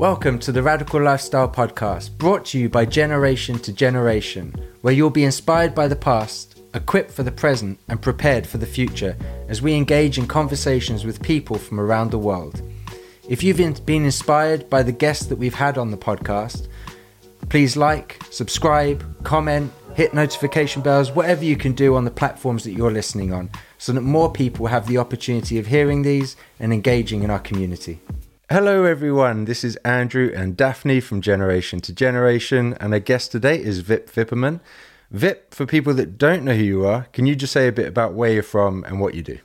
Welcome to the Radical Lifestyle Podcast, brought to you by Generation to Generation, where you'll be inspired by the past, equipped for the present, and prepared for the future as we engage in conversations with people from around the world. If you've been inspired by the guests that we've had on the podcast, please like, subscribe, comment, hit notification bells, whatever you can do on the platforms that you're listening on, so that more people have the opportunity of hearing these and engaging in our community. Hello, everyone. This is Andrew and Daphne from Generation to Generation, and our guest today is Vip Vipperman. Vip, for people that don't know who you are, can you just say a bit about where you're from and what you do?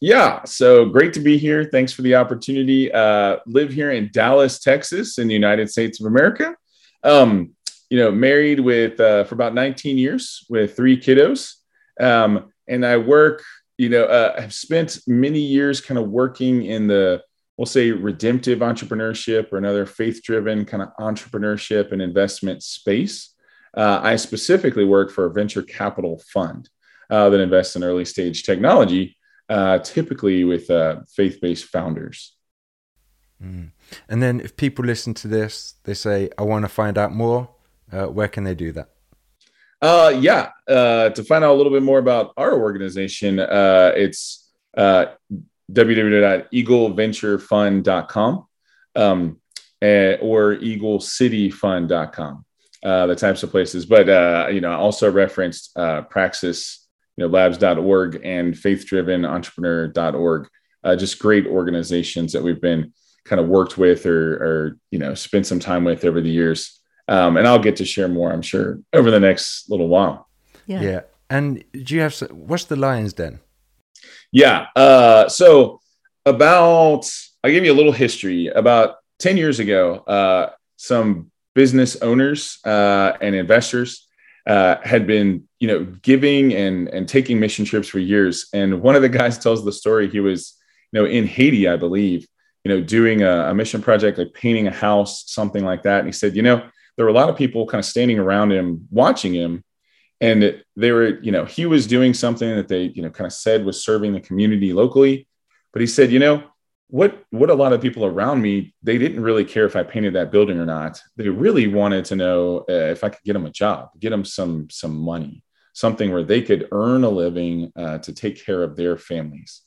Yeah, so great to be here. Thanks for the opportunity. Uh, live here in Dallas, Texas, in the United States of America. Um, you know, married with uh, for about 19 years with three kiddos, um, and I work. You know, uh, I've spent many years kind of working in the we'll say redemptive entrepreneurship or another faith driven kind of entrepreneurship and investment space. Uh, I specifically work for a venture capital fund uh, that invests in early stage technology, uh, typically with uh, faith based founders. Mm. And then, if people listen to this, they say, I want to find out more, uh, where can they do that? Uh, yeah, to find out a little bit more about our organization, it's www.eagleventurefund.com um, uh, or eaglecityfund.com, uh, the types of places. But, uh, you know, I also referenced uh, Praxis, you know, labs.org and faithdrivenentrepreneur.org, uh, just great organizations that we've been kind of worked with or, or you know, spent some time with over the years. Um, and I'll get to share more, I'm sure, over the next little while. Yeah. Yeah. And do you have, what's the Lions Den? Yeah. Uh, so about, I'll give you a little history. About 10 years ago, uh, some business owners uh, and investors uh, had been, you know, giving and, and taking mission trips for years. And one of the guys tells the story. He was, you know, in Haiti, I believe, you know, doing a, a mission project, like painting a house, something like that. And he said, you know, there were a lot of people kind of standing around him, watching him, and they were you know he was doing something that they you know kind of said was serving the community locally. But he said you know what what a lot of people around me they didn't really care if i painted that building or not. They really wanted to know uh, if i could get them a job get them some some money something where they could earn a living uh, to take care of their families.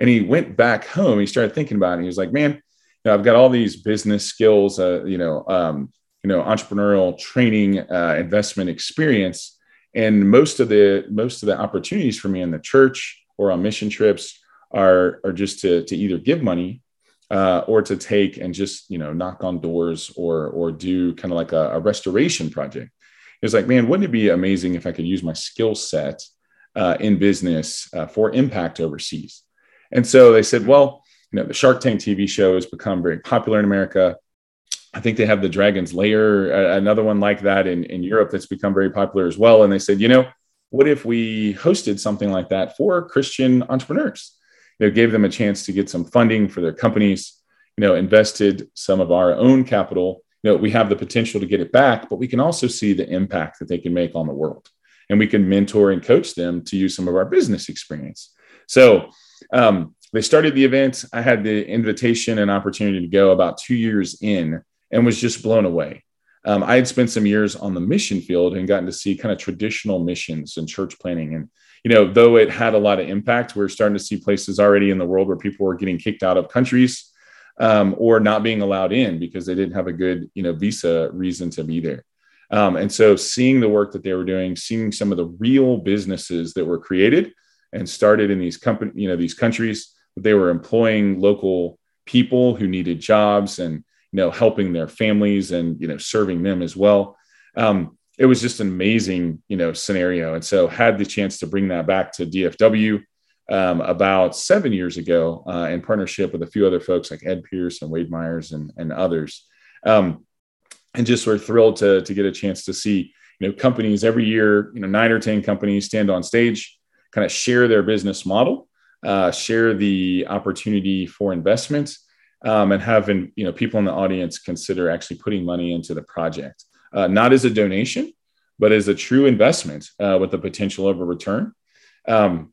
And he went back home he started thinking about it he was like man you know, i've got all these business skills uh, you know um, you know entrepreneurial training uh, investment experience and most of the most of the opportunities for me in the church or on mission trips are are just to to either give money uh, or to take and just you know knock on doors or or do kind of like a, a restoration project. It's like, man, wouldn't it be amazing if I could use my skill set uh, in business uh, for impact overseas? And so they said, well, you know, the Shark Tank TV show has become very popular in America. I think they have the Dragon's Lair, another one like that in, in Europe that's become very popular as well. And they said, you know, what if we hosted something like that for Christian entrepreneurs? You know, gave them a chance to get some funding for their companies, you know, invested some of our own capital. You know, we have the potential to get it back, but we can also see the impact that they can make on the world. And we can mentor and coach them to use some of our business experience. So um, they started the event. I had the invitation and opportunity to go about two years in and was just blown away. Um, I had spent some years on the mission field and gotten to see kind of traditional missions and church planting. And, you know, though it had a lot of impact, we are starting to see places already in the world where people were getting kicked out of countries um, or not being allowed in because they didn't have a good, you know, visa reason to be there. Um, and so seeing the work that they were doing, seeing some of the real businesses that were created and started in these company, you know, these countries, they were employing local people who needed jobs and you know helping their families and you know serving them as well. Um, it was just an amazing you know scenario. And so had the chance to bring that back to dfw um, about seven years ago uh, in partnership with a few other folks like ed pierce and wade myers and, and others. Um, and just sort of thrilled to, to get a chance to see you know companies every year you know nine or ten companies stand on stage kind of share their business model uh, share the opportunity for investment um, and having you know people in the audience consider actually putting money into the project, uh, not as a donation, but as a true investment uh, with the potential of a return. Um,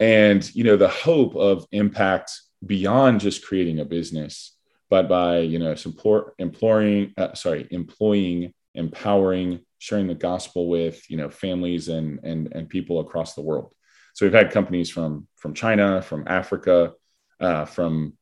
and you know the hope of impact beyond just creating a business, but by you know support imploring uh, sorry employing empowering sharing the gospel with you know families and and and people across the world so we've had companies from from china from africa uh, from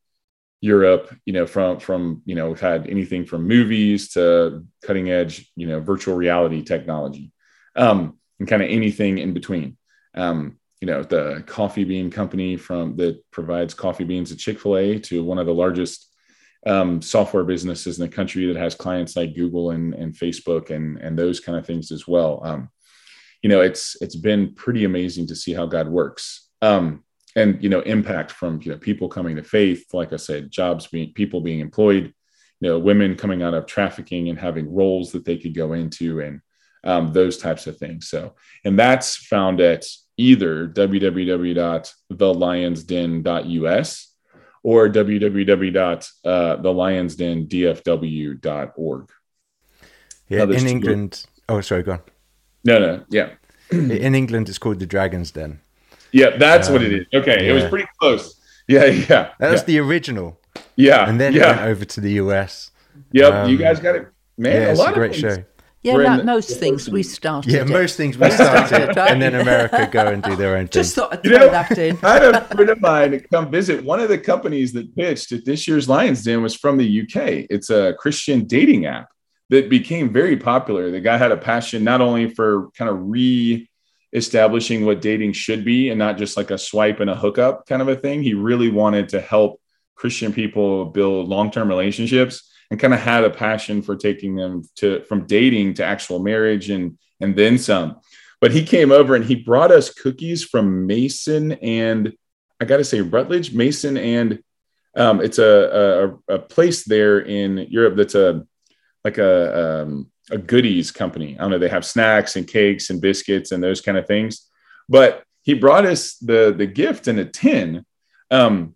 europe you know from from you know we've had anything from movies to cutting edge you know virtual reality technology um, and kind of anything in between um, you know the coffee bean company from that provides coffee beans at chick-fil-a to one of the largest um, software businesses in the country that has clients like Google and, and Facebook and, and those kind of things as well. Um, you know, it's it's been pretty amazing to see how God works. Um, and you know, impact from you know people coming to faith, like I said, jobs being people being employed, you know, women coming out of trafficking and having roles that they could go into and um, those types of things. So, and that's found at either www.thelionsden.us or www.thelionsdendfw.org. Yeah, in England. Oh, sorry, go on. No, no, yeah. in England, it's called the Dragon's Den. Yeah, that's um, what it um. Okay, yeah. it was pretty close. Yeah, yeah. That was yeah. the original. Yeah, and then yeah. it went over to the US. Yep, um, you guys got it. Man, yeah, a lot a great show. Yeah, like the, most things we started. Yeah, most things we started, and then America go and do their own thing. Just thought I'd throw you know, that in. I had a friend of mine come visit. One of the companies that pitched at this year's Lions Den was from the UK. It's a Christian dating app that became very popular. The guy had a passion not only for kind of re-establishing what dating should be, and not just like a swipe and a hookup kind of a thing. He really wanted to help Christian people build long-term relationships and kind of had a passion for taking them to from dating to actual marriage and and then some. But he came over and he brought us cookies from Mason and I got to say Rutledge, Mason and um, it's a, a, a place there in Europe that's a like a um, a goodies company. I don't know. They have snacks and cakes and biscuits and those kind of things. But he brought us the the gift in a tin, um,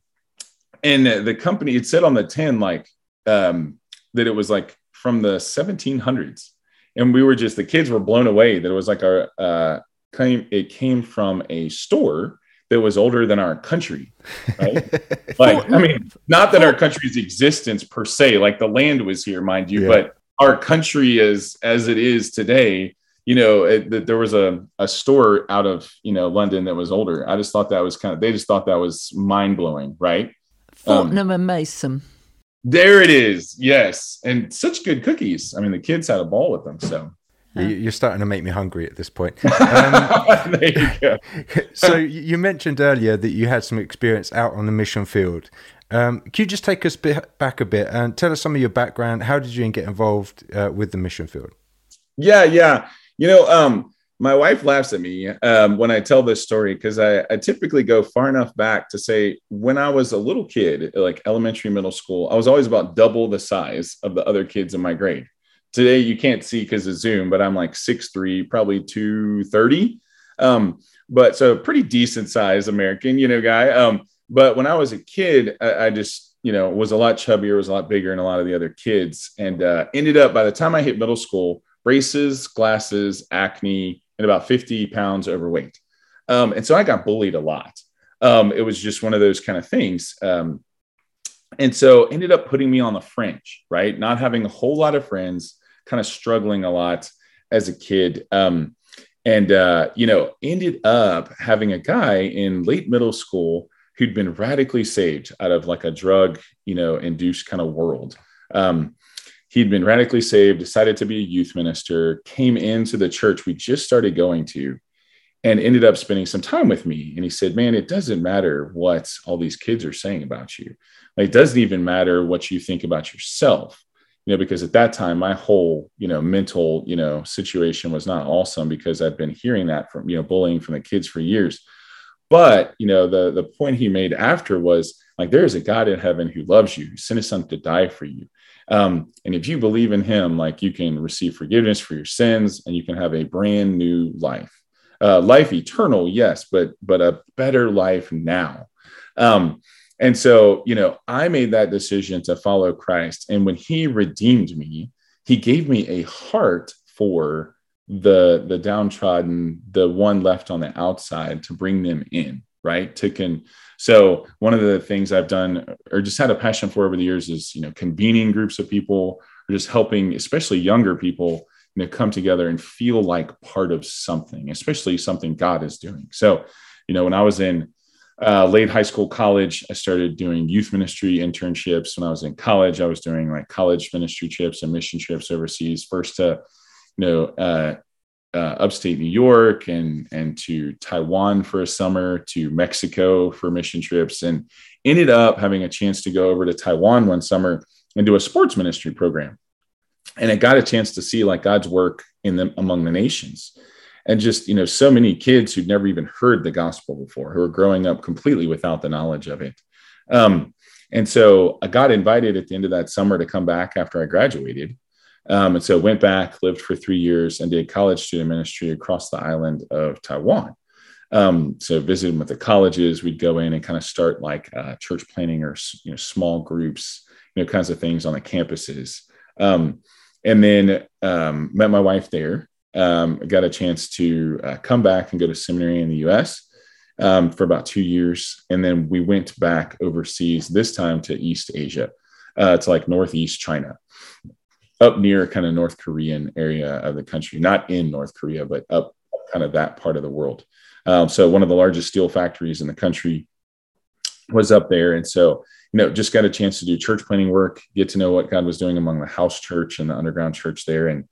and the company it said on the tin like um, that it was like from the 1700s and we were just the kids were blown away that it was like our uh came it came from a store that was older than our country right like i mean not that our country's existence per se like the land was here mind you yeah. but our country is as it is today you know it, that there was a, a store out of you know london that was older i just thought that was kind of they just thought that was mind-blowing right fortnum um, and mason there it is. Yes. And such good cookies. I mean, the kids had a ball with them. So you're starting to make me hungry at this point. Um, there you go. so you mentioned earlier that you had some experience out on the mission field. Um, can you just take us back a bit and tell us some of your background? How did you get involved uh, with the mission field? Yeah, yeah. You know, um, my wife laughs at me um, when I tell this story because I, I, typically go far enough back to say when I was a little kid, like elementary, middle school, I was always about double the size of the other kids in my grade. Today, you can't see because of Zoom, but I'm like 6'3, probably 230. Um, but so pretty decent size American, you know, guy. Um, but when I was a kid, I, I, just, you know, was a lot chubbier, was a lot bigger than a lot of the other kids. And uh, ended up by the time I hit middle school, braces, glasses, acne, and about 50 pounds overweight. Um, and so I got bullied a lot. Um, it was just one of those kind of things. Um, and so ended up putting me on the fringe, right? Not having a whole lot of friends, kind of struggling a lot as a kid. Um, and, uh, you know, ended up having a guy in late middle school who'd been radically saved out of like a drug, you know, induced kind of world. Um, he'd been radically saved, decided to be a youth minister, came into the church we just started going to, and ended up spending some time with me. And he said, Man, it doesn't matter what all these kids are saying about you. Like, it doesn't even matter what you think about yourself. You know, because at that time, my whole, you know, mental, you know, situation was not awesome because I'd been hearing that from, you know, bullying from the kids for years. But, you know, the the point he made after was like, there is a God in heaven who loves you, who sent his son to die for you um, and if you believe in him, like you can receive forgiveness for your sins and you can have a brand new life. Uh, life eternal, yes, but but a better life now. Um, and so, you know, I made that decision to follow Christ. And when he redeemed me, he gave me a heart for the the downtrodden, the one left on the outside to bring them in, right? To can So one of the things I've done or just had a passion for over the years is, you know, convening groups of people or just helping, especially younger people, you know, come together and feel like part of something, especially something God is doing. So, you know, when I was in uh, late high school, college, I started doing youth ministry internships. When I was in college, I was doing like college ministry trips and mission trips overseas. First to, you know, uh, uh, upstate New York and and to Taiwan for a summer, to Mexico for mission trips, and ended up having a chance to go over to Taiwan one summer and do a sports ministry program. And I got a chance to see like God's work in them among the nations, and just you know so many kids who'd never even heard the gospel before, who are growing up completely without the knowledge of it. Um, and so I got invited at the end of that summer to come back after I graduated um, and so went back, lived for three years, and did college student ministry across the island of Taiwan. Um, so visiting with the colleges, we'd go in and kind of start like uh, church planting or you know small groups, you know, kinds of things on the campuses. Um, and then um, met my wife there. Um, got a chance to uh, come back and go to seminary in the U.S. Um, for about two years, and then we went back overseas. This time to East Asia, uh, to like Northeast China up near kind of North Korean area of the country, not in North Korea, but up kind of that part of the world. Um, so one of the largest steel factories in the country was up there, and so you know just got a chance to do church planting work, get to know what God was doing among the house church and the underground church there, and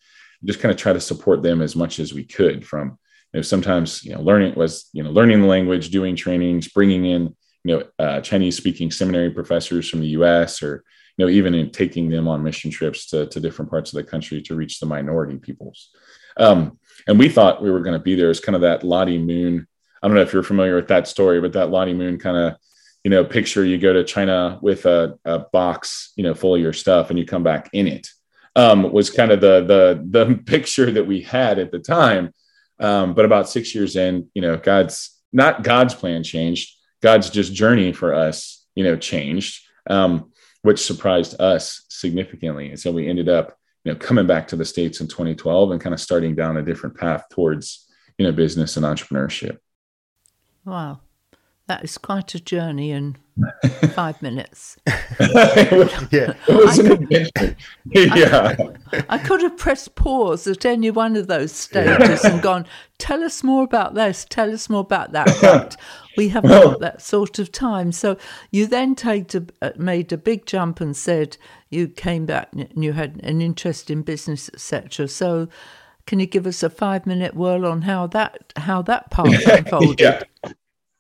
just kind of try to support them as much as we could. From you know sometimes you know learning was you know learning the language, doing trainings, bringing in you know uh, Chinese speaking seminary professors from the U.S. or you know, even in taking them on mission trips to, to different parts of the country to reach the minority peoples. Um, and we thought we were going to be there as kind of that Lottie Moon. I don't know if you're familiar with that story, but that Lottie Moon kind of, you know, picture you go to China with a, a box, you know, full of your stuff and you come back in it. Um, was kind of the the the picture that we had at the time. Um, but about six years in, you know, God's not God's plan changed. God's just journey for us, you know, changed. Um, which surprised us significantly. And so we ended up, you know, coming back to the States in 2012 and kind of starting down a different path towards, you know, business and entrepreneurship. Wow. That is quite a journey in five minutes. yeah, it was an adventure. yeah, I, I, could have pressed pause at any one of those stages yeah. and gone, "Tell us more about this. Tell us more about that." But we haven't well, got that sort of time. So you then a, uh, made a big jump and said you came back and you had an interest in business, etc. So can you give us a five minute whirl on how that how that part unfolded? yeah.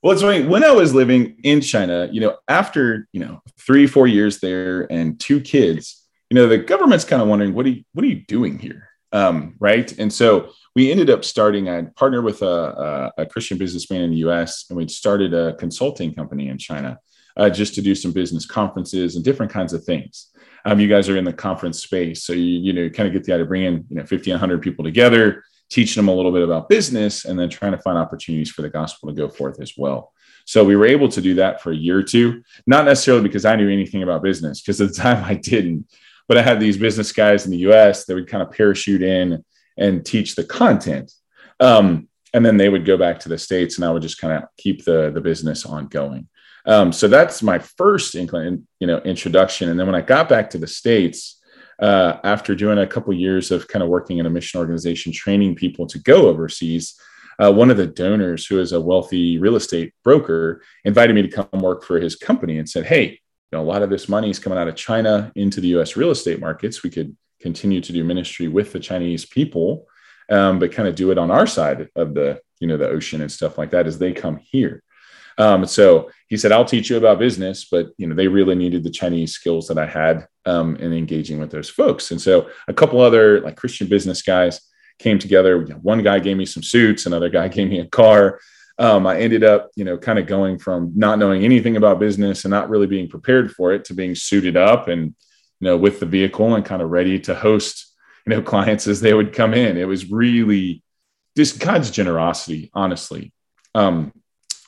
Well, it's funny. When I was living in China, you know, after you know three, four years there and two kids, you know, the government's kind of wondering what are you, what are you doing here, um, right? And so we ended up starting. I partnered with a, a, a, Christian businessman in the U.S. and we started a consulting company in China uh, just to do some business conferences and different kinds of things. Um, you guys are in the conference space, so you you know kind of get the idea of bringing you know 50, 100 people together teaching them a little bit about business, and then trying to find opportunities for the gospel to go forth as well. So we were able to do that for a year or two, not necessarily because I knew anything about business, because at the time I didn't, but I had these business guys in the US that would kind of parachute in and teach the content. Um, and then they would go back to the States and I would just kind of keep the, the business ongoing. Um, so that's my first you know, introduction. And then when I got back to the States, uh, after doing a couple years of kind of working in a mission organization, training people to go overseas, uh, one of the donors, who is a wealthy real estate broker, invited me to come work for his company and said, "Hey, you know, a lot of this money is coming out of China into the U.S. real estate markets. We could continue to do ministry with the Chinese people, um, but kind of do it on our side of the you know the ocean and stuff like that as they come here." Um, so he said, "I'll teach you about business, but you know they really needed the Chinese skills that I had um, in engaging with those folks." And so a couple other like Christian business guys came together. One guy gave me some suits, another guy gave me a car. Um, I ended up, you know, kind of going from not knowing anything about business and not really being prepared for it to being suited up and, you know, with the vehicle and kind of ready to host, you know, clients as they would come in. It was really just God's generosity, honestly. Um,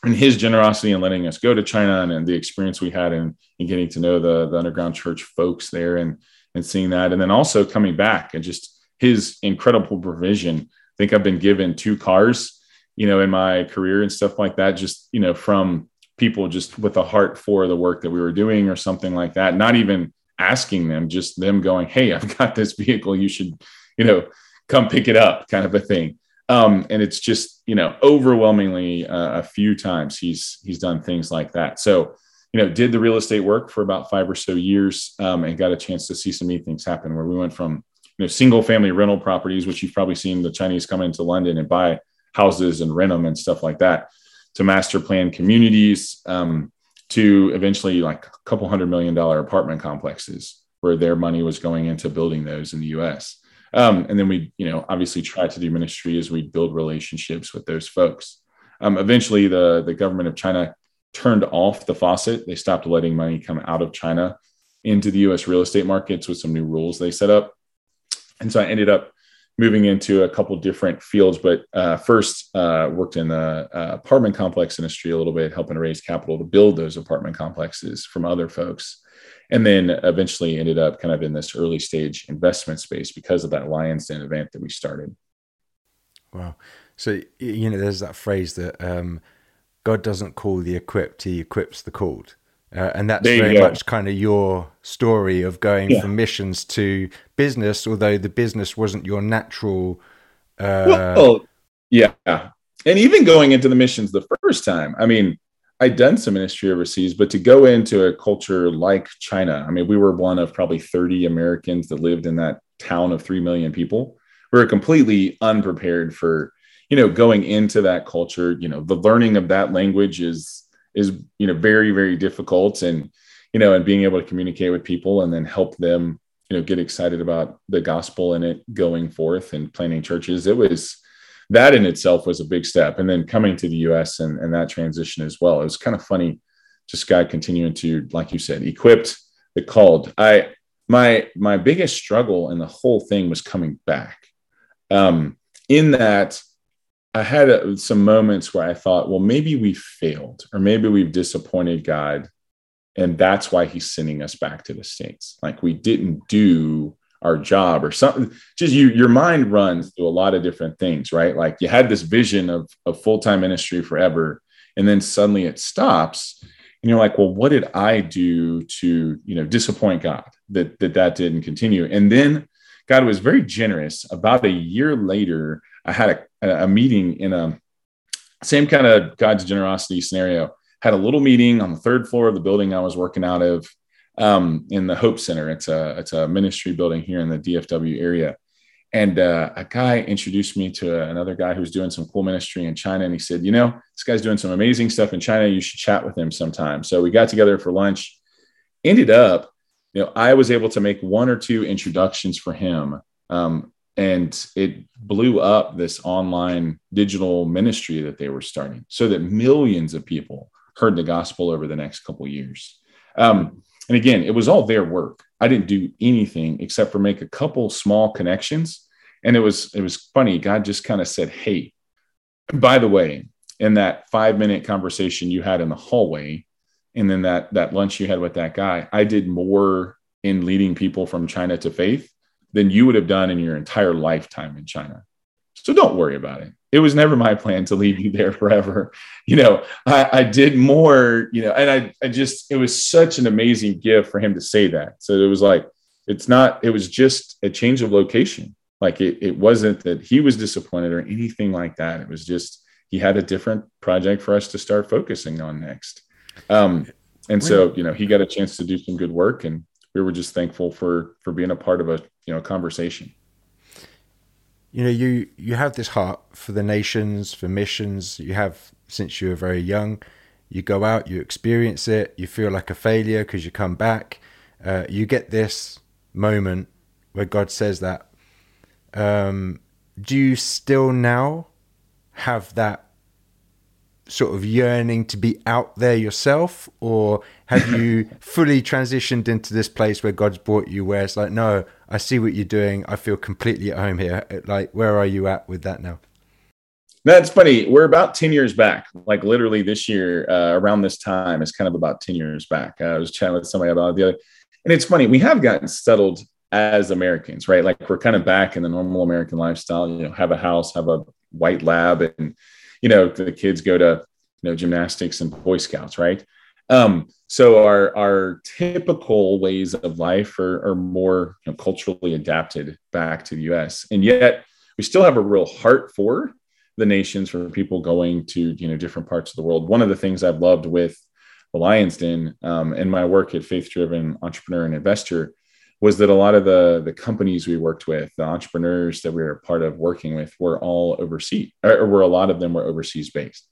and his generosity in letting us go to China and, and the experience we had in, in getting to know the, the underground church folks there and, and seeing that. And then also coming back and just his incredible provision. I think I've been given two cars, you know, in my career and stuff like that, just, you know, from people just with a heart for the work that we were doing or something like that. Not even asking them, just them going, Hey, I've got this vehicle. You should, you know, come pick it up kind of a thing. Um, and it's just, you know, overwhelmingly uh, a few times he's, he's done things like that. So, you know, did the real estate work for about five or so years um, and got a chance to see some neat things happen where we went from, you know, single family rental properties, which you've probably seen the Chinese come into London and buy houses and rent them and stuff like that, to master plan communities, um, to eventually like a couple hundred million dollar apartment complexes where their money was going into building those in the US. Um, and then we, you know, obviously try to do ministry as we build relationships with those folks. Um, eventually, the, the government of China turned off the faucet. They stopped letting money come out of China into the US real estate markets with some new rules they set up. And so I ended up moving into a couple different fields, but uh, first uh, worked in the uh, apartment complex industry a little bit, helping to raise capital to build those apartment complexes from other folks. And then eventually ended up kind of in this early stage investment space because of that Lions Den event that we started. Wow. So, you know, there's that phrase that um, God doesn't call the equipped, he equips the called. Uh, and that's very go. much kind of your story of going yeah. from missions to business, although the business wasn't your natural. Uh... Well, yeah. And even going into the missions the first time, I mean, I'd done some ministry overseas, but to go into a culture like China, I mean, we were one of probably 30 Americans that lived in that town of 3 million people. We were completely unprepared for you know going into that culture you know the learning of that language is is you know very very difficult and you know and being able to communicate with people and then help them you know get excited about the gospel and it going forth and planting churches it was that in itself was a big step and then coming to the us and, and that transition as well it was kind of funny just god continuing to like you said equipped the called i my my biggest struggle in the whole thing was coming back um in that I had a, some moments where I thought, well, maybe we failed or maybe we've disappointed God. And that's why he's sending us back to the States. Like we didn't do our job or something. Just you, your mind runs through a lot of different things, right? Like you had this vision of, of full time ministry forever. And then suddenly it stops. And you're like, well, what did I do to, you know, disappoint God that that, that didn't continue? And then God was very generous. About a year later, I had a, a meeting in a same kind of God's generosity scenario. Had a little meeting on the third floor of the building I was working out of um, in the Hope Center. It's a it's a ministry building here in the DFW area. And uh, a guy introduced me to another guy who's doing some cool ministry in China. And he said, You know, this guy's doing some amazing stuff in China. You should chat with him sometime. So we got together for lunch. Ended up, you know, I was able to make one or two introductions for him um, and it blew up this online digital ministry that they were starting so that millions of people heard the gospel over the next couple years um, and again it was all their work i didn't do anything except for make a couple small connections and it was it was funny god just kind of said hey by the way in that five minute conversation you had in the hallway and then that that lunch you had with that guy i did more in leading people from china to faith than you would have done in your entire lifetime in China. So don't worry about it. It was never my plan to leave you there forever. You know, I, I did more, you know, and I, I just, it was such an amazing gift for him to say that. So it was like, it's not, it was just a change of location. Like it, it wasn't that he was disappointed or anything like that. It was just, he had a different project for us to start focusing on next. Um, and so, you know, he got a chance to do some good work and we were just thankful for for being a part of a you know conversation you know you you have this heart for the nations for missions you have since you were very young. You go out you experience it you feel like a failure because you come back. Uh, you get this moment where god says that um, do you still now have that sort of yearning to be out there yourself or have you fully transitioned into this place where god's brought you where it's like no i see what you're doing. I feel completely at home here. Like where are you at with that now? That's funny. We're about 10 years back like literally this year uh, around this time it's kind of about 10 years back. I was chatting with somebody about the other and it's funny we have gotten settled as americans right? Like we're kind of back in the normal american lifestyle you know have a house have a white lab and you know, the kids go to you know gymnastics and Boy Scouts, right? Um, so our our typical ways of life are, are more you know, culturally adapted back to the U.S. and yet we still have a real heart for the nations for people going to you know different parts of the world. One of the things I've loved with the Lions Den um, and my work at Faith Driven Entrepreneur and Investor was that a lot of the the companies we worked with, the entrepreneurs that we were part of working with, were all overseas, or were a lot of them were overseas based.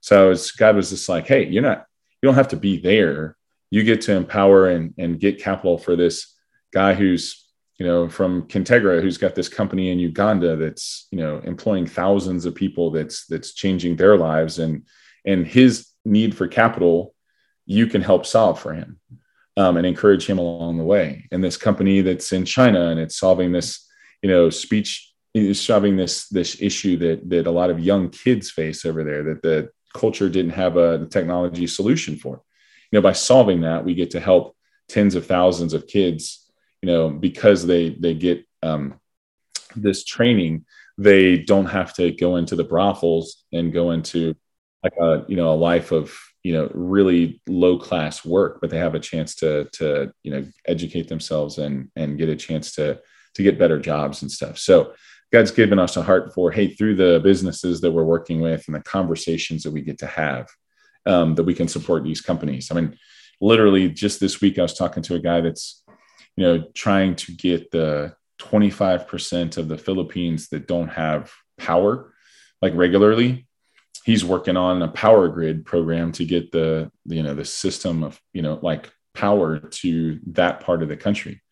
So was, God was just like, hey, you're not, you don't have to be there. You get to empower and and get capital for this guy who's you know, from Kintegra, who's got this company in Uganda that's, you know, employing thousands of people that's that's changing their lives and and his need for capital, you can help solve for him um, and encourage him along the way. And this company that's in China and it's solving this, you know, speech is solving this this issue that that a lot of young kids face over there that the culture didn't have a technology solution for. You know, by solving that, we get to help tens of thousands of kids you know because they they get um, this training they don't have to go into the brothels and go into like a you know a life of you know really low class work but they have a chance to to you know educate themselves and and get a chance to to get better jobs and stuff so god's given us a heart for hey through the businesses that we're working with and the conversations that we get to have um, that we can support these companies i mean literally just this week i was talking to a guy that's you know, trying to get the 25% of the Philippines that don't have power like regularly. He's working on a power grid program to get the, you know, the system of, you know, like power to that part of the country.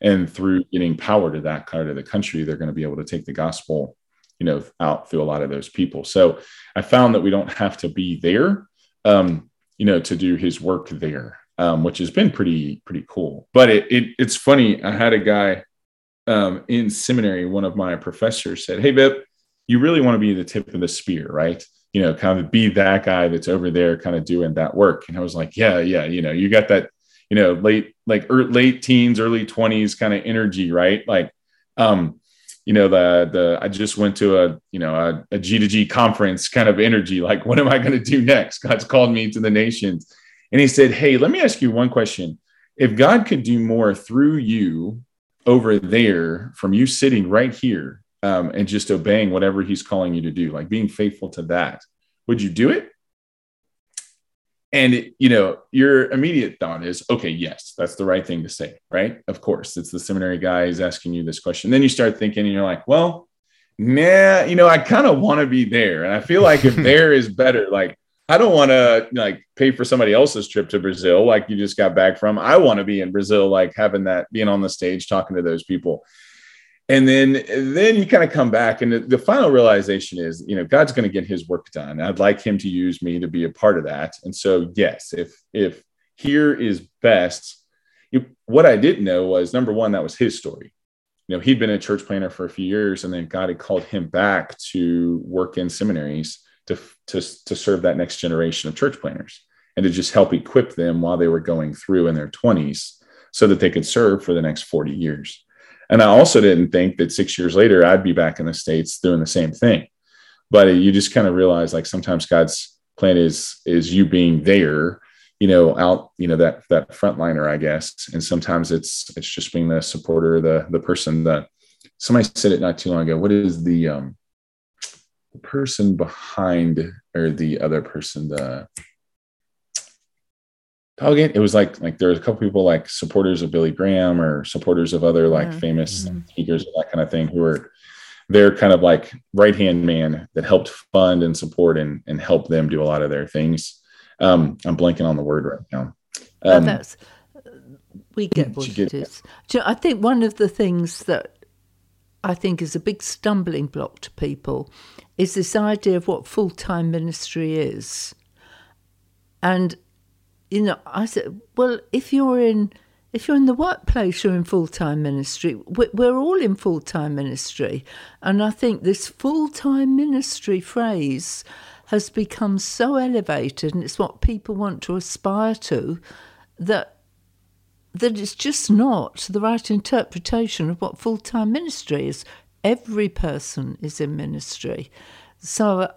And through getting power to that part of the country, they're going to be able to take the gospel, you know, out through a lot of those people. So I found that we don't have to be there, um, you know, to do his work there um, which has been pretty pretty cool. But it, it it's funny. I had a guy um, in seminary. One of my professors said, "Hey, Vip, you really want to be the tip of the spear, right? You know, kind of be that guy that's over there, kind of doing that work." And I was like, "Yeah, yeah. You know, you got that." You know, late like er, late teens, early twenties kind of energy, right? Like, um, you know the the i just went to a you know a, a g to g conference kind of energy like what am i going to do next god's called me to the nations and he said, Hey, let me ask you one question. If God could do more through you over there from you sitting right here um, and just obeying whatever he's calling you to do, like being faithful to that, would you do it? And, it, you know, your immediate thought is, okay, yes, that's the right thing to say, right? Of course, it's the seminary guy is asking you this question. Then you start thinking, and you're like, well, nah, you know, I kind of want to be there. And I feel like if there is better, like, I don't want to like pay for somebody else's trip to Brazil, like you just got back from. I want to be in Brazil, like having that, being on the stage, talking to those people. And then, then you kind of come back, and the, the final realization is, you know, God's going to get His work done. I'd like Him to use me to be a part of that. And so, yes, if if here is best, you, what I didn't know was number one, that was His story. You know, he'd been a church planter for a few years, and then God had called him back to work in seminaries to, to, to serve that next generation of church planters and to just help equip them while they were going through in their 20s so that they could serve for the next 40 years. And I also didn't think that six years later I'd be back in the States doing the same thing. But you just kind of realize like sometimes God's plan is is you being there, you know, out, you know, that that frontliner, I guess. And sometimes it's it's just being the supporter, the the person that somebody said it not too long ago. What is the um the person behind or the other person the Again, it was like like there was a couple people like supporters of Billy Graham or supporters of other like mm-hmm. famous mm-hmm. speakers that kind of thing who were they're kind of like right hand man that helped fund and support and and help them do a lot of their things. Um, I'm blanking on the word right now. Um, that's we get what it is. I think one of the things that I think is a big stumbling block to people is this idea of what full time ministry is. And, you know, I said, well, if you're in if you're in the workplace, you're in full time ministry. We're all in full time ministry. And I think this full time ministry phrase has become so elevated and it's what people want to aspire to that that it's just not the right interpretation of what full time ministry is every person is in ministry. So, uh,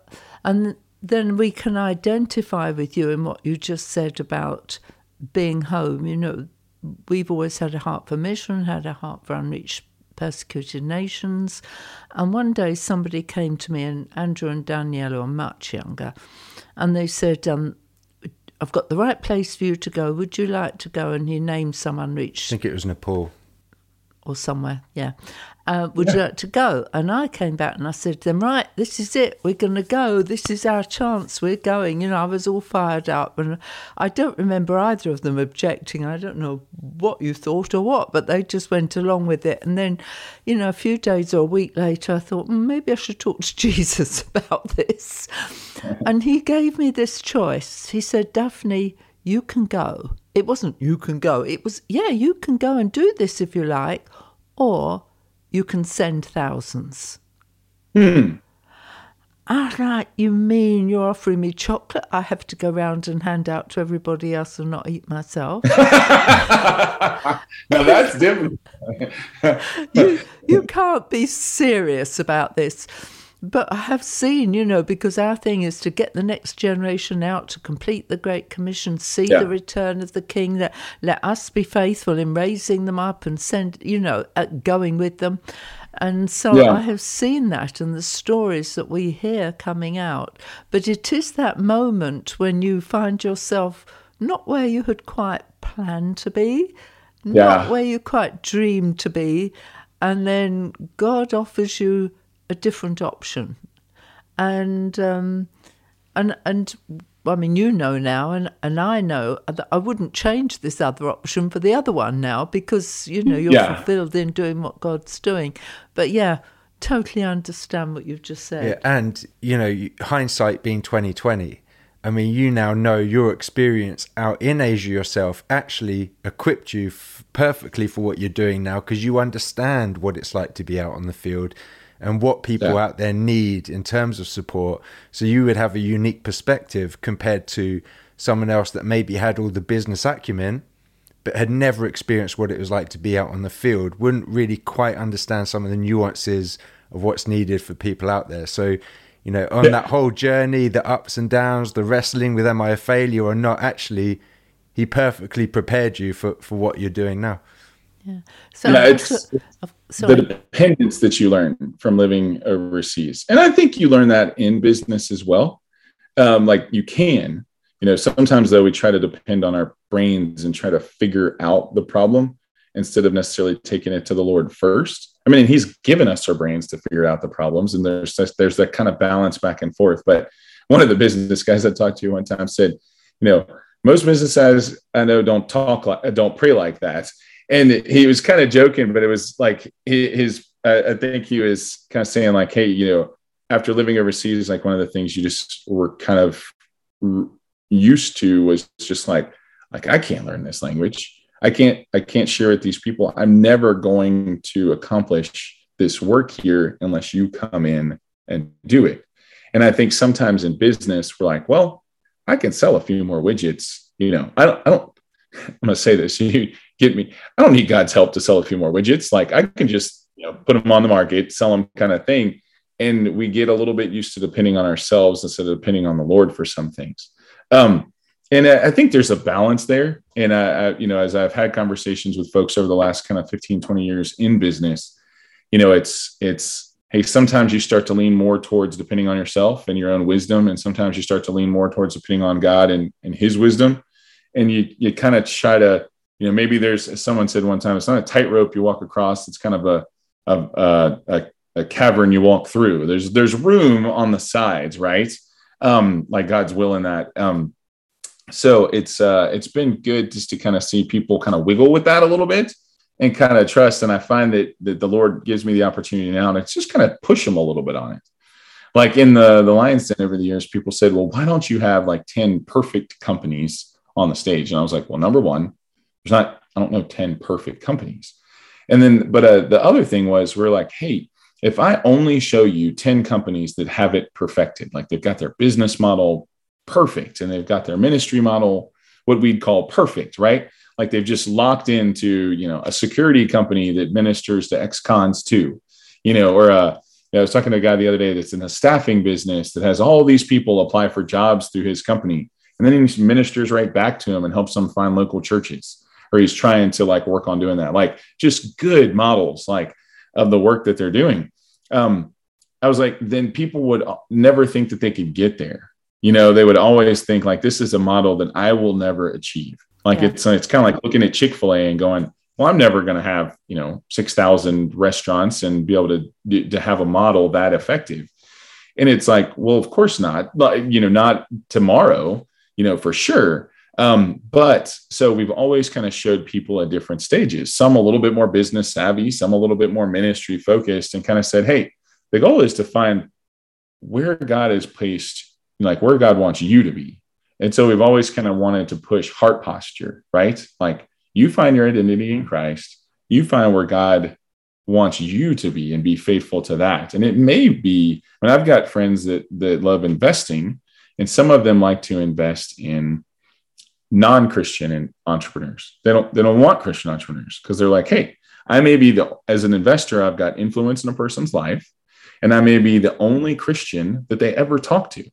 and then we can identify with you in what you just said about being home. You know, we've always had a heart for mission, had a heart for unreached persecuted nations. And one day somebody came to me, and Andrew and Danielle are much younger, and they said, um, I've got the right place for you to go. Would you like to go? And he named some unreached. I think it was Nepal. Or somewhere, yeah uh, would yeah. you like to go? And I came back and I said to them, right, this is it. We're going to go. This is our chance. We're going. You know, I was all fired up. And I don't remember either of them objecting. I don't know what you thought or what, but they just went along with it. And then, you know, a few days or a week later, I thought, mm, maybe I should talk to Jesus about this. and he gave me this choice. He said, Daphne, you can go. It wasn't you can go. It was, yeah, you can go and do this if you like. Or you can send thousands. Hmm. I like, you mean you're offering me chocolate I have to go round and hand out to everybody else and not eat myself? now that's different. you, you can't be serious about this. But I have seen, you know, because our thing is to get the next generation out to complete the Great Commission, see yeah. the return of the King. That let us be faithful in raising them up and send, you know, uh, going with them. And so yeah. I have seen that and the stories that we hear coming out. But it is that moment when you find yourself not where you had quite planned to be, yeah. not where you quite dreamed to be, and then God offers you a different option, and um, and and I mean, you know now, and, and I know that I wouldn't change this other option for the other one now because you know you're yeah. fulfilled in doing what God's doing. But yeah, totally understand what you've just said. Yeah, and you know, hindsight being twenty twenty. I mean, you now know your experience out in Asia yourself actually equipped you f- perfectly for what you're doing now because you understand what it's like to be out on the field and what people yeah. out there need in terms of support. So you would have a unique perspective compared to someone else that maybe had all the business acumen but had never experienced what it was like to be out on the field, wouldn't really quite understand some of the nuances of what's needed for people out there. So, you know, on that whole journey, the ups and downs, the wrestling with am I a failure or not, actually, he perfectly prepared you for, for what you're doing now. Yeah. So yeah, it's the dependence that you learn from living overseas, and I think you learn that in business as well. Um, like you can, you know, sometimes though we try to depend on our brains and try to figure out the problem instead of necessarily taking it to the Lord first. I mean, He's given us our brains to figure out the problems, and there's there's that kind of balance back and forth. But one of the business guys I talked to one time said, you know, most business guys I know don't talk like don't pray like that and he was kind of joking, but it was like his. I think he was kind of saying like, "Hey, you know, after living overseas, like one of the things you just were kind of used to was just like, like I can't learn this language. I can't. I can't share with these people. I'm never going to accomplish this work here unless you come in and do it. And I think sometimes in business, we're like, well, I can sell a few more widgets. You know, I don't. I don't. I'm to say this. You get me. I don't need God's help to sell a few more widgets. Like I can just you know put them on the market, sell them, kind of thing. And we get a little bit used to depending on ourselves instead of depending on the Lord for some things. Um, and I think there's a balance there. And I, I, you know, as I've had conversations with folks over the last kind of 15, 20 years in business, you know, it's it's hey, sometimes you start to lean more towards depending on yourself and your own wisdom, and sometimes you start to lean more towards depending on God and, and His wisdom, and you you kind of try to you know maybe there's someone said one time it's not a tightrope you walk across it's kind of a a, a, a cavern you walk through. There's there's room on the sides right? Um like god's will in that. Um so it's uh it's been good just to kind of see people kind of wiggle with that a little bit and kind of trust. And i find that that the lord gives me the opportunity now to just kind of push them a little bit on it. Like in the the lions den over the years people said well why don't you have like 10 perfect companies on the stage? And i was like well number one there's not, I don't know, 10 perfect companies. And then, but uh, the other thing was, we're like, hey, if I only show you 10 companies that have it perfected, like they've got their business model perfect and they've got their ministry model, what we'd call perfect, right? Like they've just locked into, you know, a security company that ministers to ex cons too, you know, or I was talking to a guy the other day that's in a staffing business that has all these people apply for jobs through his company. And then he ministers right back to them and helps them find local churches. Or he's trying to like work on doing that. Like just good models like of the work that they're doing. Um, I was like, then people would never think that they could get there. You know, they would always think like this is a model that I will never achieve. Like yeah. it's it's kind of like looking at Chick Fil A and going, well, I'm never going to have you know six thousand restaurants and be able to to have a model that effective. And it's like, well, of course not. But you know, not tomorrow. You know, for sure. Um, but so we've always kind of showed people at different stages. Some a little bit more business savvy, some a little bit more ministry focused, and kind of said, hey, the goal is to find where God is placed, like where God wants you to be. And so we've always kind of wanted to push heart posture, right? Like you find your identity in Christ, you find where God wants you to be and be faithful to that. And it may be, when I've got friends that that love investing, and some of them like to invest in non-Christian entrepreneurs. They don't they don't want Christian entrepreneurs because they're like, hey, I may be the as an investor, I've got influence in a person's life, and I may be the only Christian that they ever talk to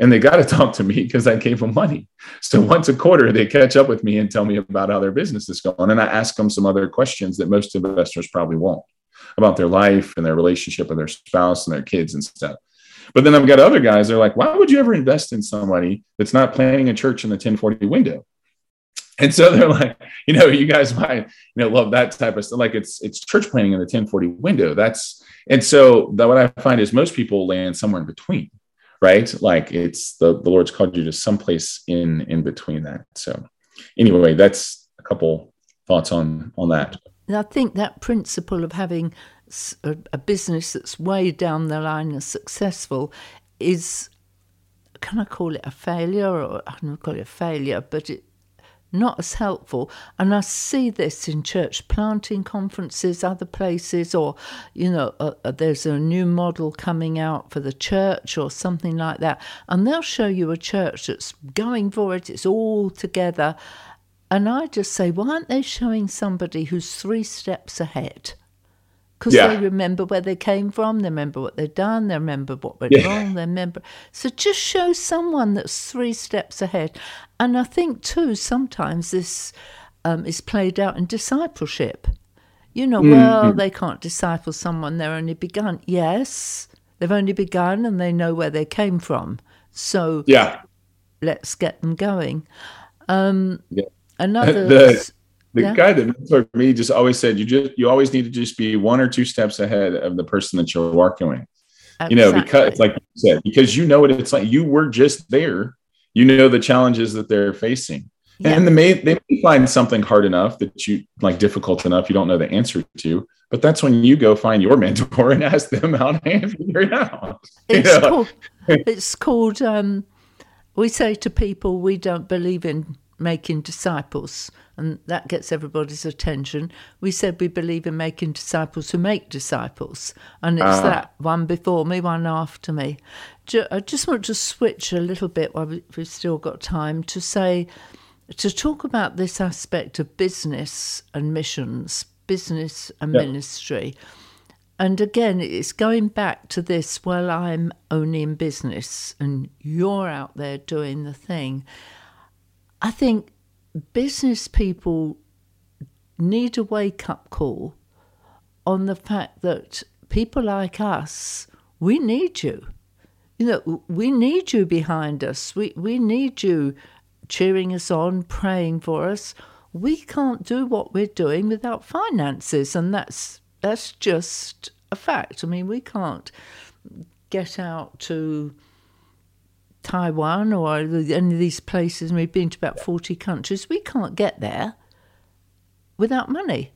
and they got to talk to me because I gave them money. So once a quarter, they catch up with me and tell me about how their business is going. And I ask them some other questions that most investors probably won't about their life and their relationship with their spouse and their kids and stuff. But then I've got other guys, they're like, why would you ever invest in somebody that's not planning a church in the 1040 window? And so they're like, you know, you guys might, you know, love that type of stuff. Like it's it's church planting in the 1040 window. That's and so that what I find is most people land somewhere in between right? Like it's the, the Lord's called you to someplace in in between that. So anyway, that's a couple thoughts on on that. And I think that principle of having a, a business that's way down the line and successful is can I call it a failure or I don't call it a failure, but it not as helpful. And I see this in church planting conferences, other places, or, you know, uh, uh, there's a new model coming out for the church or something like that. And they'll show you a church that's going for it, it's all together. And I just say, why aren't they showing somebody who's three steps ahead? Because yeah. they remember where they came from, they remember what they've done, they remember what went yeah. wrong, they remember. So just show someone that's three steps ahead. And I think, too, sometimes this um, is played out in discipleship. You know, mm-hmm. well, they can't disciple someone, they're only begun. Yes, they've only begun and they know where they came from. So yeah, let's get them going. Um, yeah. Another. the, the yeah. guy that mentored me just always said you just you always need to just be one or two steps ahead of the person that you're working with. Exactly. you know because like you said because you know what it's like. You were just there. You know the challenges that they're facing. Yeah. and the may, they may find something hard enough that you like difficult enough you don't know the answer to but that's when you go find your mentor and ask them how to figure it out. It's called, it's called um, we say to people we don't believe in making disciples, and that gets everybody's attention. We said we believe in making disciples who make disciples, and it's uh. that one before me, one after me. I just want to switch a little bit while we've still got time to say, to talk about this aspect of business and missions, business and yep. ministry. And again, it's going back to this well, I'm only in business and you're out there doing the thing. I think business people need a wake up call on the fact that people like us, we need you. You know, we need you behind us. We we need you cheering us on, praying for us. We can't do what we're doing without finances, and that's that's just a fact. I mean, we can't get out to Taiwan or any of these places, and we've been to about 40 countries, we can't get there without money.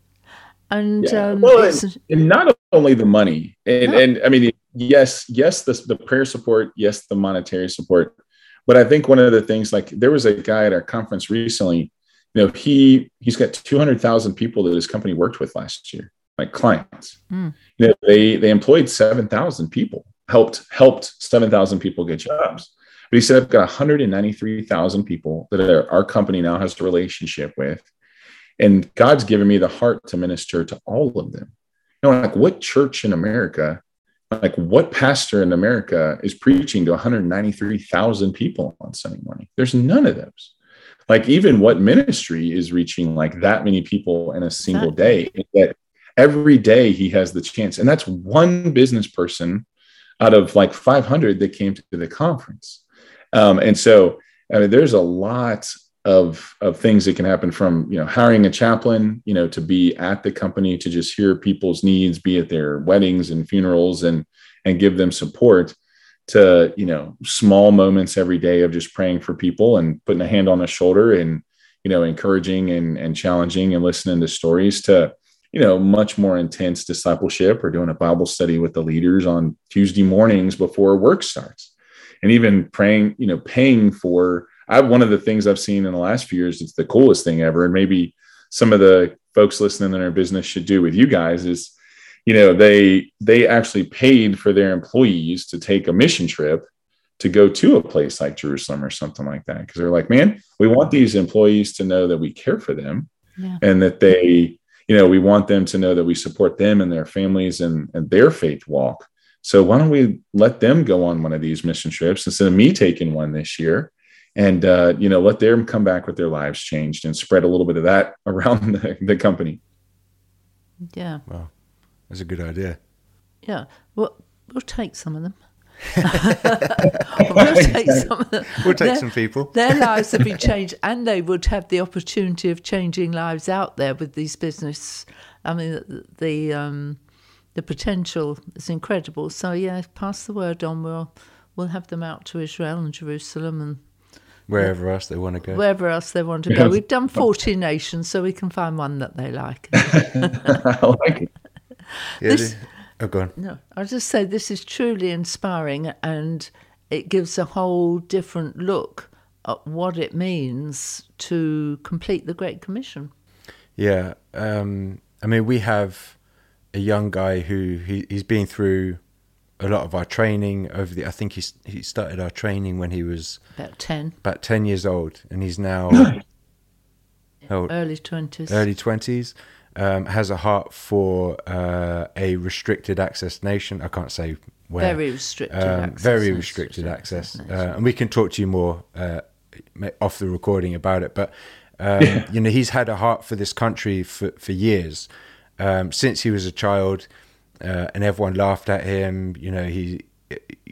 And, yeah. um, well, and, and, not only the money, and, no. and I mean, yes, yes, the, the prayer support, yes, the monetary support. But I think one of the things, like there was a guy at our conference recently, you know, he he's got 200,000 people that his company worked with last year, like clients. Mm. You know, they they employed 7,000 people, helped helped 7,000 people get jobs. But he said, I've got 193,000 people that are, our company now has a relationship with. And God's given me the heart to minister to all of them. You know, like what church in America, like what pastor in America is preaching to 193,000 people on Sunday morning? There's none of those. Like even what ministry is reaching like that many people in a single day that every day he has the chance. And that's one business person out of like 500 that came to the conference. Um, and so, I mean, there's a lot of of things that can happen from you know hiring a chaplain you know to be at the company to just hear people's needs be at their weddings and funerals and and give them support to you know small moments every day of just praying for people and putting a hand on a shoulder and you know encouraging and and challenging and listening to stories to you know much more intense discipleship or doing a bible study with the leaders on tuesday mornings before work starts and even praying you know paying for I one of the things I've seen in the last few years, it's the coolest thing ever. And maybe some of the folks listening in our business should do with you guys is, you know, they they actually paid for their employees to take a mission trip to go to a place like Jerusalem or something like that. Because they're like, man, we want these employees to know that we care for them yeah. and that they, you know, we want them to know that we support them and their families and, and their faith walk. So why don't we let them go on one of these mission trips instead of me taking one this year? and uh, you know let them come back with their lives changed and spread a little bit of that around the, the company yeah wow that's a good idea yeah well we'll take some of them we'll take some of them. We'll take their, some people. their lives would be changed, and they would have the opportunity of changing lives out there with these business. I mean, the the, um, the potential is incredible. So yeah, pass the word on. We'll we'll have them out to Israel and Jerusalem and wherever else they want to go. Wherever else they want to go. We've done 40 nations, so we can find one that they like. I like it. Yeah, this, oh, go on. No, I'll just say this is truly inspiring and it gives a whole different look at what it means to complete the Great Commission. Yeah. Um, I mean, we have a young guy who he, he's been through a lot of our training over the. I think he he started our training when he was about ten, about ten years old, and he's now early twenties. Early twenties. Um, has a heart for uh, a restricted access nation. I can't say where. Very restricted um, access. Very restricted access. Uh, and we can talk to you more uh, off the recording about it. But, um, yeah. you know, he's had a heart for this country for, for years. Um, since he was a child, uh, and everyone laughed at him. You know, he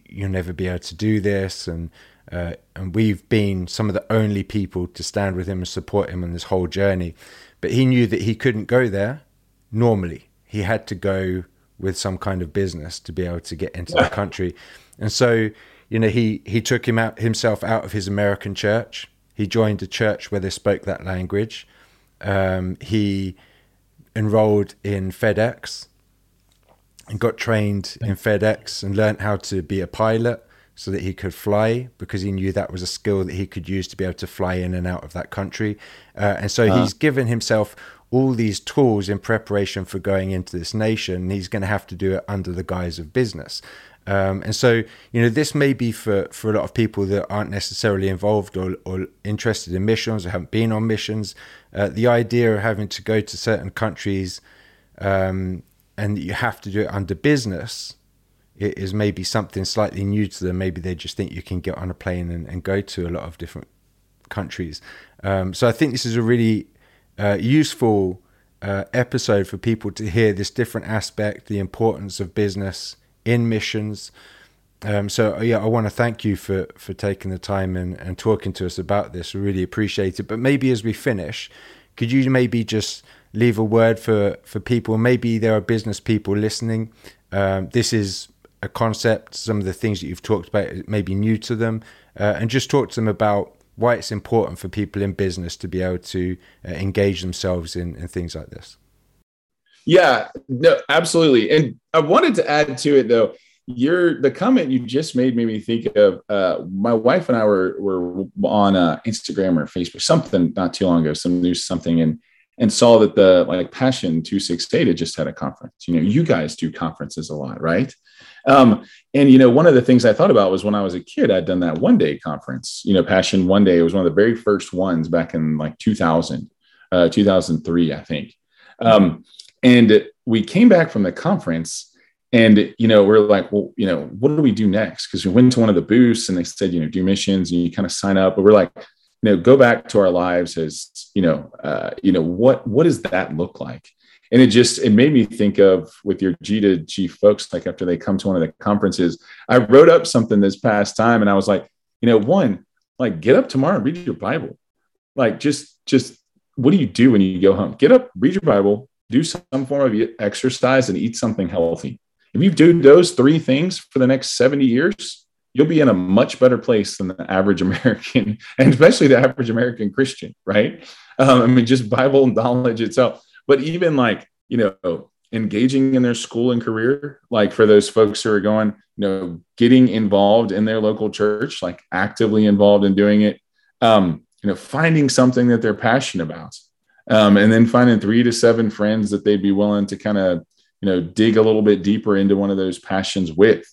you'll never be able to do this, and uh, and we've been some of the only people to stand with him and support him on this whole journey. But he knew that he couldn't go there normally. He had to go with some kind of business to be able to get into the country, and so you know he he took him out himself out of his American church. He joined a church where they spoke that language. Um, he enrolled in FedEx and got trained in FedEx and learned how to be a pilot so that he could fly because he knew that was a skill that he could use to be able to fly in and out of that country. Uh, and so uh. he's given himself all these tools in preparation for going into this nation. He's going to have to do it under the guise of business. Um, and so, you know, this may be for, for a lot of people that aren't necessarily involved or, or interested in missions or haven't been on missions. Uh, the idea of having to go to certain countries um, and you have to do it under business is maybe something slightly new to them. Maybe they just think you can get on a plane and, and go to a lot of different countries. Um, so I think this is a really uh, useful uh, episode for people to hear this different aspect, the importance of business in missions. Um, so yeah, I want to thank you for for taking the time and, and talking to us about this. We really appreciate it. But maybe as we finish, could you maybe just leave a word for for people. Maybe there are business people listening. Um, this is a concept. Some of the things that you've talked about may be new to them, uh, and just talk to them about why it's important for people in business to be able to uh, engage themselves in, in things like this. Yeah, no, absolutely. And I wanted to add to it though. Your the comment you just made made me think of uh, my wife and I were were on uh, Instagram or Facebook something not too long ago, some news something, and and saw that the like Passion 268 had just had a conference. You know, you guys do conferences a lot, right? Um, and you know, one of the things I thought about was when I was a kid, I'd done that one day conference. You know, Passion One Day. It was one of the very first ones back in like 2000, uh, 2003, I think. Um, and we came back from the conference, and you know we're like well you know what do we do next? Because we went to one of the booths and they said you know do missions and you kind of sign up. But we're like you know go back to our lives as you know uh, you know what what does that look like? And it just it made me think of with your g to g folks like after they come to one of the conferences i wrote up something this past time and i was like you know one like get up tomorrow read your bible. Like just just what do you do when you go home? Get up read your bible do some form of exercise and eat something healthy if you do those three things for the next 70 years, you'll be in a much better place than the average American, and especially the average American Christian, right? Um, I mean, just Bible knowledge itself. But even like, you know, engaging in their school and career, like for those folks who are going, you know, getting involved in their local church, like actively involved in doing it, um, you know, finding something that they're passionate about. Um, and then finding three to seven friends that they'd be willing to kind of you know dig a little bit deeper into one of those passions with.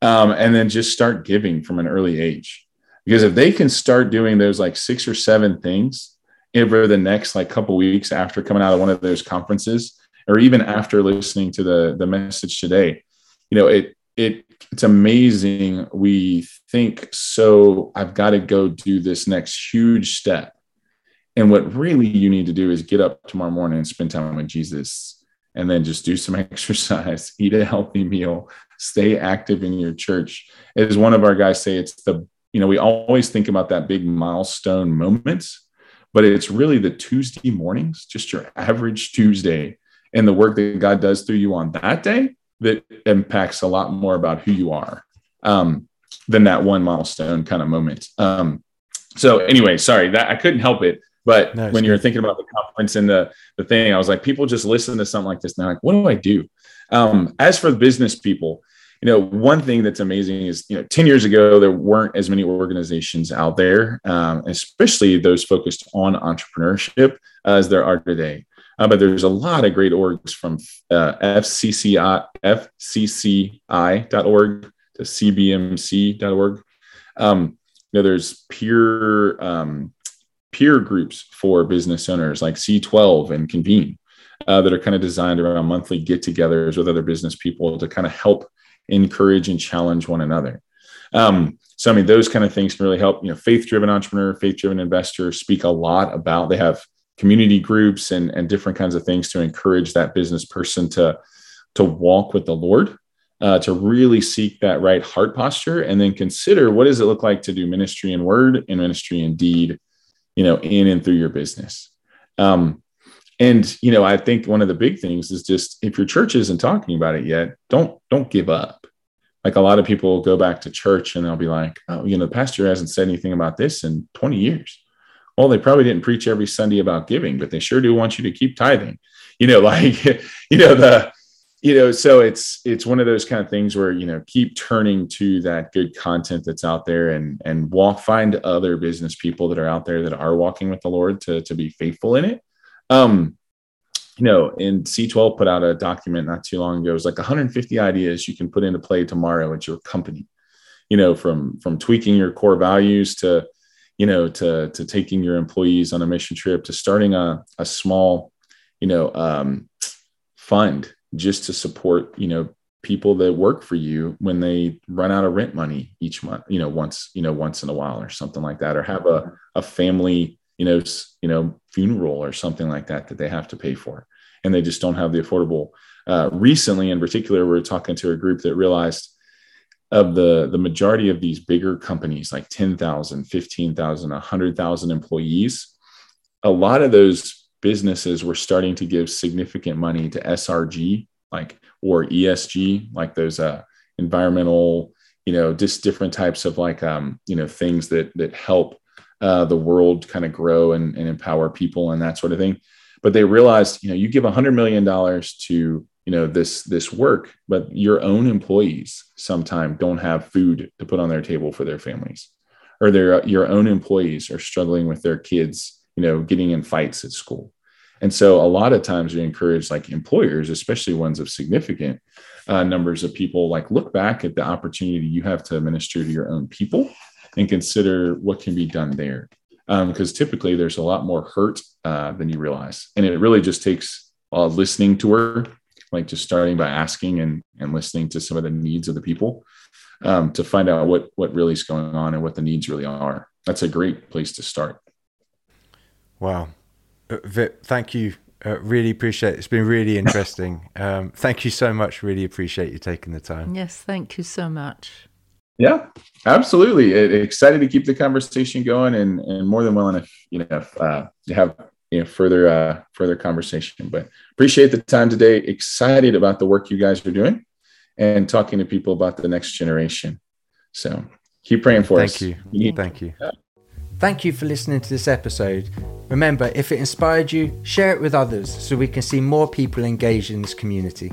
Um, and then just start giving from an early age. Because if they can start doing those like six or seven things over the next like couple weeks after coming out of one of those conferences or even after listening to the the message today you know it it it's amazing. We think so i've got to go do this next huge step and what really you need to do is get up tomorrow morning and spend time with jesus and then just do some exercise, eat a healthy meal, stay active in your church. As one of our guys say, it's the, you know, we always think about that big milestone moments, but it's really the Tuesday mornings, just your average Tuesday and the work that God does through you on that day that impacts a lot more about who you are um, than that one milestone kind of moment. Um, so anyway, sorry that I couldn't help it. But no, when you're thinking about the conference and the, the thing, I was like, people just listen to something like this and they're like, what do I do? Um, as for the business people, you know, one thing that's amazing is, you know, 10 years ago, there weren't as many organizations out there, um, especially those focused on entrepreneurship as there are today. Uh, but there's a lot of great orgs from uh, FCCI, FCCI.org to CBMC.org. Um, you know, there's peer um, peer groups for business owners like C12 and Convene uh, that are kind of designed around monthly get togethers with other business people to kind of help encourage and challenge one another. Um, so, I mean, those kind of things can really help. You know, faith driven entrepreneur, faith driven investor speak a lot about, they have community groups and, and different kinds of things to encourage that business person to, to walk with the Lord. Uh, to really seek that right heart posture and then consider what does it look like to do ministry in word and ministry in deed you know, in and through your business. Um, and you know, I think one of the big things is just if your church isn't talking about it yet, don't don't give up. Like a lot of people go back to church and they'll be like, oh, you know, the pastor hasn't said anything about this in 20 years. Well, they probably didn't preach every Sunday about giving, but they sure do want you to keep tithing. You know, like, you know, the you know so it's it's one of those kind of things where you know keep turning to that good content that's out there and and walk find other business people that are out there that are walking with the lord to to be faithful in it. Um you know and c12 put out a document not too long ago. It was like 150 ideas you can put into play tomorrow at your company you know from from tweaking your core values to you know to to taking your employees on a mission trip to starting a, a small you know um, fund just to support, you know, people that work for you when they run out of rent money each month, you know, once, you know, once in a while or something like that, or have a, a family, you know, you know, funeral or something like that that they have to pay for. And they just don't have the affordable. Uh, recently, in particular, we are talking to a group that realized of the the majority of these bigger companies like 10,000, 15,000, 100,000 employees, a lot of those businesses were starting to give significant money to SRG, like or ESG, like those uh, environmental, you know, just different types of like um, you know things that that help uh, the world kind of grow and, and empower people and that sort of thing. But they realized, you know, you give a hundred million dollars to you know this this work, but your own employees sometimes don't have food to put on their table for their families, or their your own employees are struggling with their kids you know, getting in fights at school. And so a lot of times we encourage like employers, especially ones of significant uh, numbers of people, like look back at the opportunity you have to minister to your own people and consider what can be done there. Because um, typically there's a lot more hurt uh, than you realize. And it really just takes a listening tour like just starting by asking and and listening to some of the needs of the people um, to find out what what really is going on and what the needs really are. That's a great place to start. Wow, uh, Vip, thank you. Uh, really appreciate it. It's been really interesting. um, thank you so much. Really appreciate you taking the time. Yes, thank you so much. Yeah, absolutely. It, excited to keep the conversation going, and and more than willing to you know uh, have you know further uh, further conversation. But appreciate the time today. Excited about the work you guys are doing, and talking to people about the next generation. So keep praying for Thank us. You. You. Thank you. Thank you for listening to this episode. Remember, if it inspired you, share it with others so we can see more people engaged in this community.